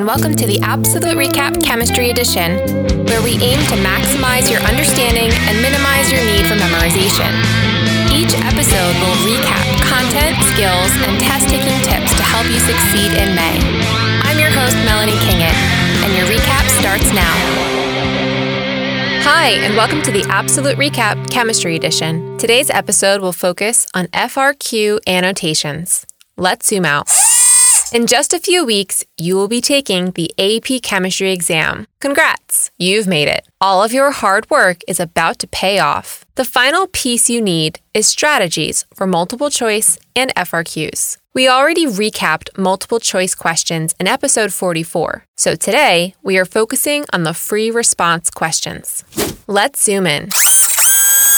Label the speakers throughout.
Speaker 1: and welcome to the APsolute RecAP Chemistry Edition, where we aim to maximize your understanding and minimize your need for memorization. Each episode will recap content, skills, and test taking tips to help you succeed in May. I'm your host, Melanie Kingett, and your recap starts now. Hi, and welcome to the APsolute RecAP Chemistry Edition. Today's episode will focus on FRQ annotations. Let's zoom out. In just a few weeks, you will be taking the AP Chemistry exam. Congrats, you've made it. All of your hard work is about to pay off. The final piece you need is strategies for multiple choice and FRQs. We already recapped multiple choice questions in episode 44, so today we are focusing on the free response questions. Let's zoom in.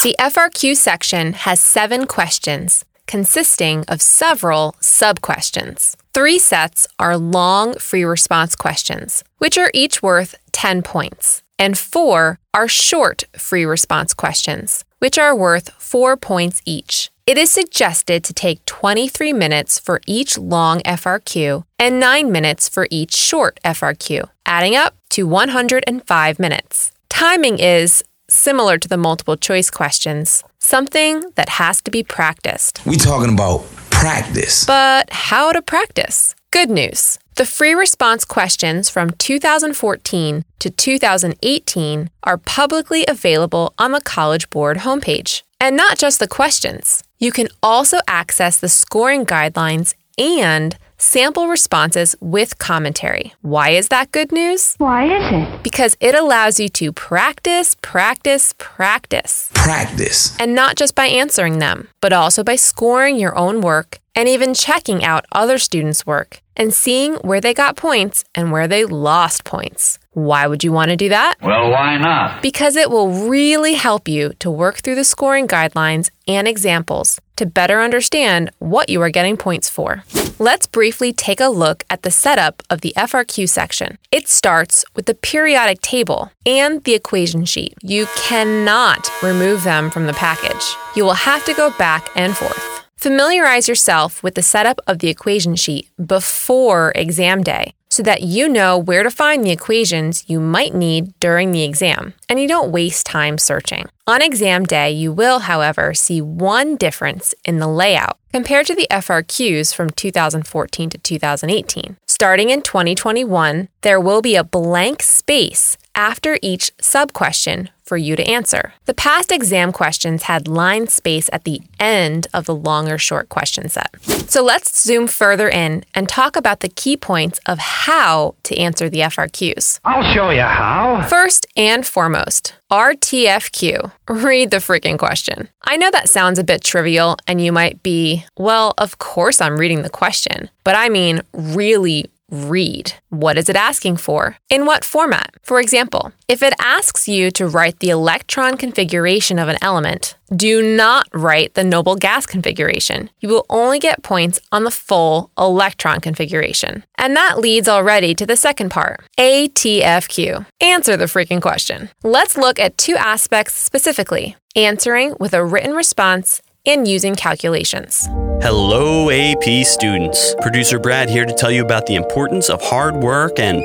Speaker 1: The FRQ section has seven questions consisting of several sub questions. Three sets are long free response questions, which are each worth 10 points, and four are short free response questions, which are worth 4 points each. It is suggested to take 23 minutes for each long FRQ and 9 minutes for each short FRQ, adding up to 105 minutes. Timing is similar to the multiple choice questions, something that has to be practiced.
Speaker 2: We talking about practice.
Speaker 1: But how to practice? Good news. The free response questions from 2014 to 2018 are publicly available on the College Board homepage. And not just the questions. You can also access the scoring guidelines and sample responses with commentary. Why is that good news?
Speaker 3: Why is it?
Speaker 1: Because it allows you to practice, practice, practice.
Speaker 2: Practice.
Speaker 1: And not just by answering them, but also by scoring your own work and even checking out other students' work and seeing where they got points and where they lost points. Why would you want to do that?
Speaker 4: Well, why not?
Speaker 1: Because it will really help you to work through the scoring guidelines and examples to better understand what you are getting points for. Let's briefly take a look at the setup of the FRQ section. It starts with the periodic table and the equation sheet. You cannot remove them from the package. You will have to go back and forth. Familiarize yourself with the setup of the equation sheet before exam day so that you know where to find the equations you might need during the exam and you don't waste time searching. On exam day, you will, however, see one difference in the layout compared to the FRQs from 2014 to 2018. Starting in 2021, there will be a blank space after each sub question for you to answer. The past exam questions had line space at the end of the long or short question set. So let's zoom further in and talk about the key points of how to answer the FRQs.
Speaker 4: I'll show you how.
Speaker 1: First and foremost, RTFQ. Read the freaking question. I know that sounds a bit trivial, and you might be, well, of course I'm reading the question, but I mean really read. What is it asking for? In what format? For example, if it asks you to write the electron configuration of an element, do not write the noble gas configuration. You will only get points on the full electron configuration. And that leads already to the second part ATFQ. Answer the freaking question. Let's look at two aspects specifically answering with a written response and using calculations.
Speaker 5: Hello, AP students. Producer Brad here to tell you about the importance of hard work and.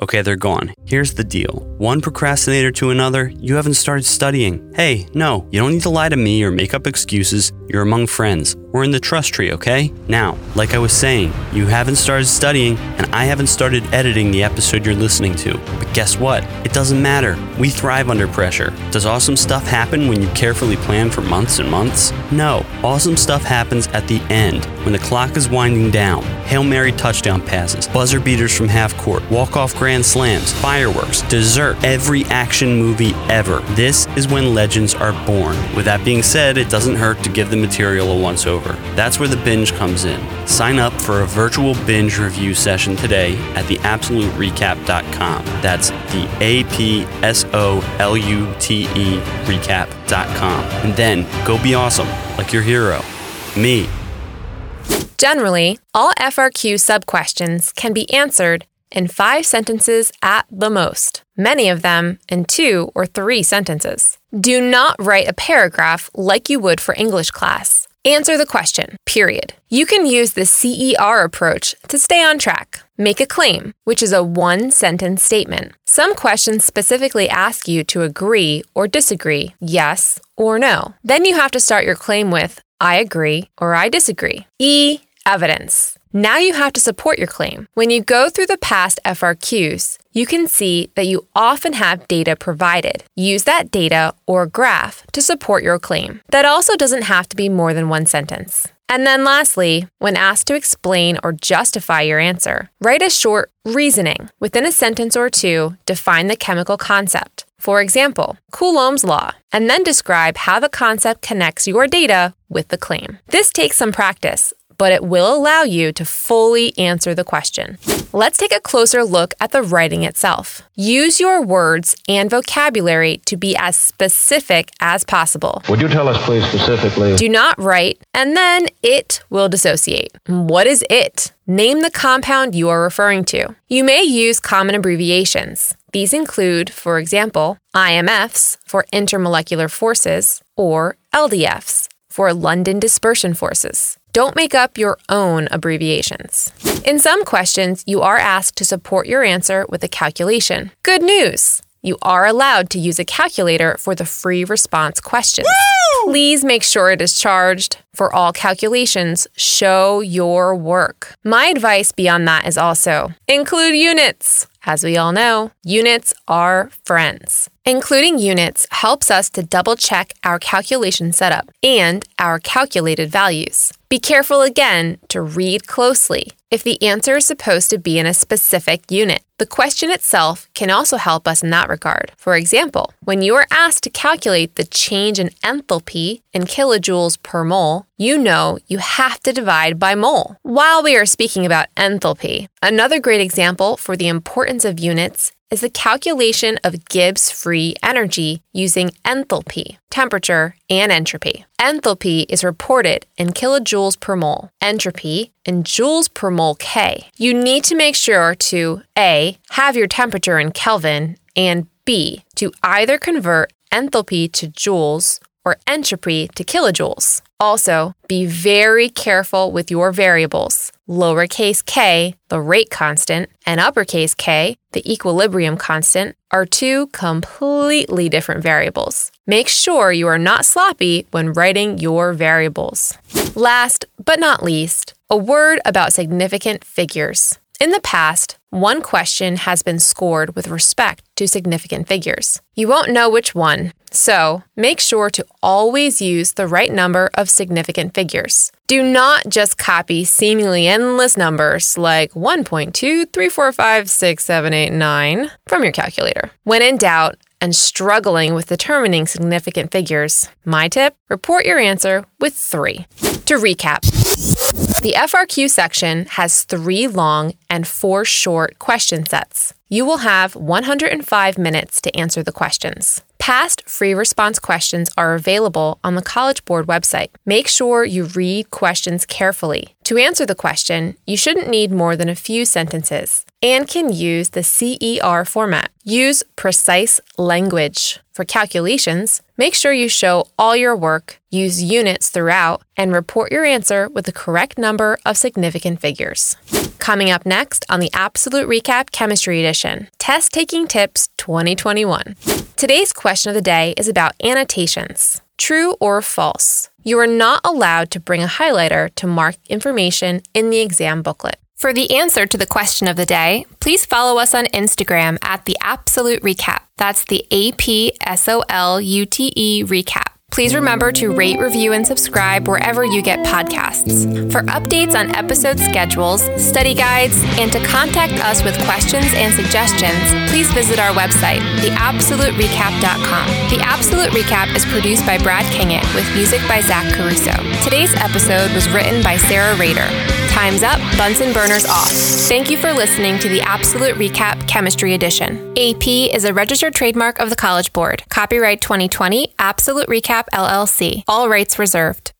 Speaker 5: Okay, they're gone. Here's the deal one procrastinator to another, you haven't started studying. Hey, no, you don't need to lie to me or make up excuses. You're among friends. We're in the trust tree, okay? Now, like I was saying, you haven't started studying, and I haven't started editing the episode you're listening to. But guess what? It doesn't matter. We thrive under pressure. Does awesome stuff happen when you carefully plan for months and months? No. Awesome stuff happens at the end, when the clock is winding down. Hail Mary touchdown passes, buzzer beaters from half court, walk off grand slams, fireworks, dessert, every action movie ever. This is when legends are born. With that being said, it doesn't hurt to give the material a once over. That's where the binge comes in. Sign up for a virtual binge review session today at theapsoluterecap.com. That's the A P S O L U T E recap.com. And then go be awesome, like your hero, me.
Speaker 1: Generally, all FRQ sub questions can be answered in five sentences at the most, many of them in two or three sentences. Do not write a paragraph like you would for English class. Answer the question, period. You can use the CER approach to stay on track. Make a claim, which is a one sentence statement. Some questions specifically ask you to agree or disagree, yes or no. Then you have to start your claim with, I agree or I disagree. E, evidence. Now you have to support your claim. When you go through the past FRQs, you can see that you often have data provided. Use that data or graph to support your claim. That also doesn't have to be more than one sentence. And then lastly, when asked to explain or justify your answer, write a short reasoning. Within a sentence or two, define the chemical concept. For example, Coulomb's law, and then describe how the concept connects your data with the claim. This takes some practice, but it will allow you to fully answer the question. Let's take a closer look at the writing itself. Use your words and vocabulary to be as specific as possible.
Speaker 3: Would you tell us, please, specifically?
Speaker 1: Do not write, and then it will dissociate. What is it? Name the compound you are referring to. You may use common abbreviations. These include, for example, IMFs for intermolecular forces or LDFs for London dispersion forces. Don't make up your own abbreviations. In some questions, you are asked to support your answer with a calculation. Good news! You are allowed to use a calculator for the free response questions. Woo! Please make sure it is charged. For all calculations, show your work. My advice beyond that is also include units. As we all know, units are friends. Including units helps us to double check our calculation setup and our calculated values. Be careful again to read closely if the answer is supposed to be in a specific unit. The question itself can also help us in that regard. For example, when you are asked to calculate the change in enthalpy in kilojoules per mole, you know you have to divide by mole. While we are speaking about enthalpy, another great example for the importance of units is the calculation of Gibbs free energy using enthalpy, temperature, and entropy. Enthalpy is reported in kilojoules per mole, entropy in joules per mole K. You need to make sure to A, have your temperature in Kelvin, and B, to either convert enthalpy to joules or entropy to kilojoules. Also, be very careful with your variables. Lowercase k, the rate constant, and uppercase k, the equilibrium constant, are two completely different variables. Make sure you are not sloppy when writing your variables. Last but not least, a word about significant figures. In the past, one question has been scored with respect to significant figures. You won't know which one, so make sure to always use the right number of significant figures. Do not just copy seemingly endless numbers like 1.2345678 from your calculator. When in doubt, and struggling with determining significant figures, my tip report your answer with three. To recap, the FRQ section has three long and four short question sets. You will have 105 minutes to answer the questions. Past free response questions are available on the College Board website. Make sure you read questions carefully. To answer the question, you shouldn't need more than a few sentences and can use the CER format. Use precise language. For calculations, make sure you show all your work, use units throughout, and report your answer with the correct number of significant figures. Coming up next on the APsolute RecAP Chemistry Edition Test Taking Tips 2021. Today's question of the day is about annotations. True or false? You are not allowed to bring a highlighter to mark information in the exam booklet. For the answer to the question of the day, please follow us on Instagram at the APsolute RecAP. That's the A P S O L U T E Recap. Please remember to rate, review, and subscribe wherever you get podcasts. For updates on episode schedules, study guides, and to contact us with questions and suggestions, please visit our website, theapsoluterecap.com. The APsolute RecAP is produced by Brad Kingett with music by Zach Caruso. Today's episode was written by Sarah Rader. Time's up, Bunsen burners off. Thank you for listening to the APsolute RecAP Chemistry Edition. AP is a registered trademark of the College Board. Copyright 2020, APsolute RecAP LLC. All rights reserved.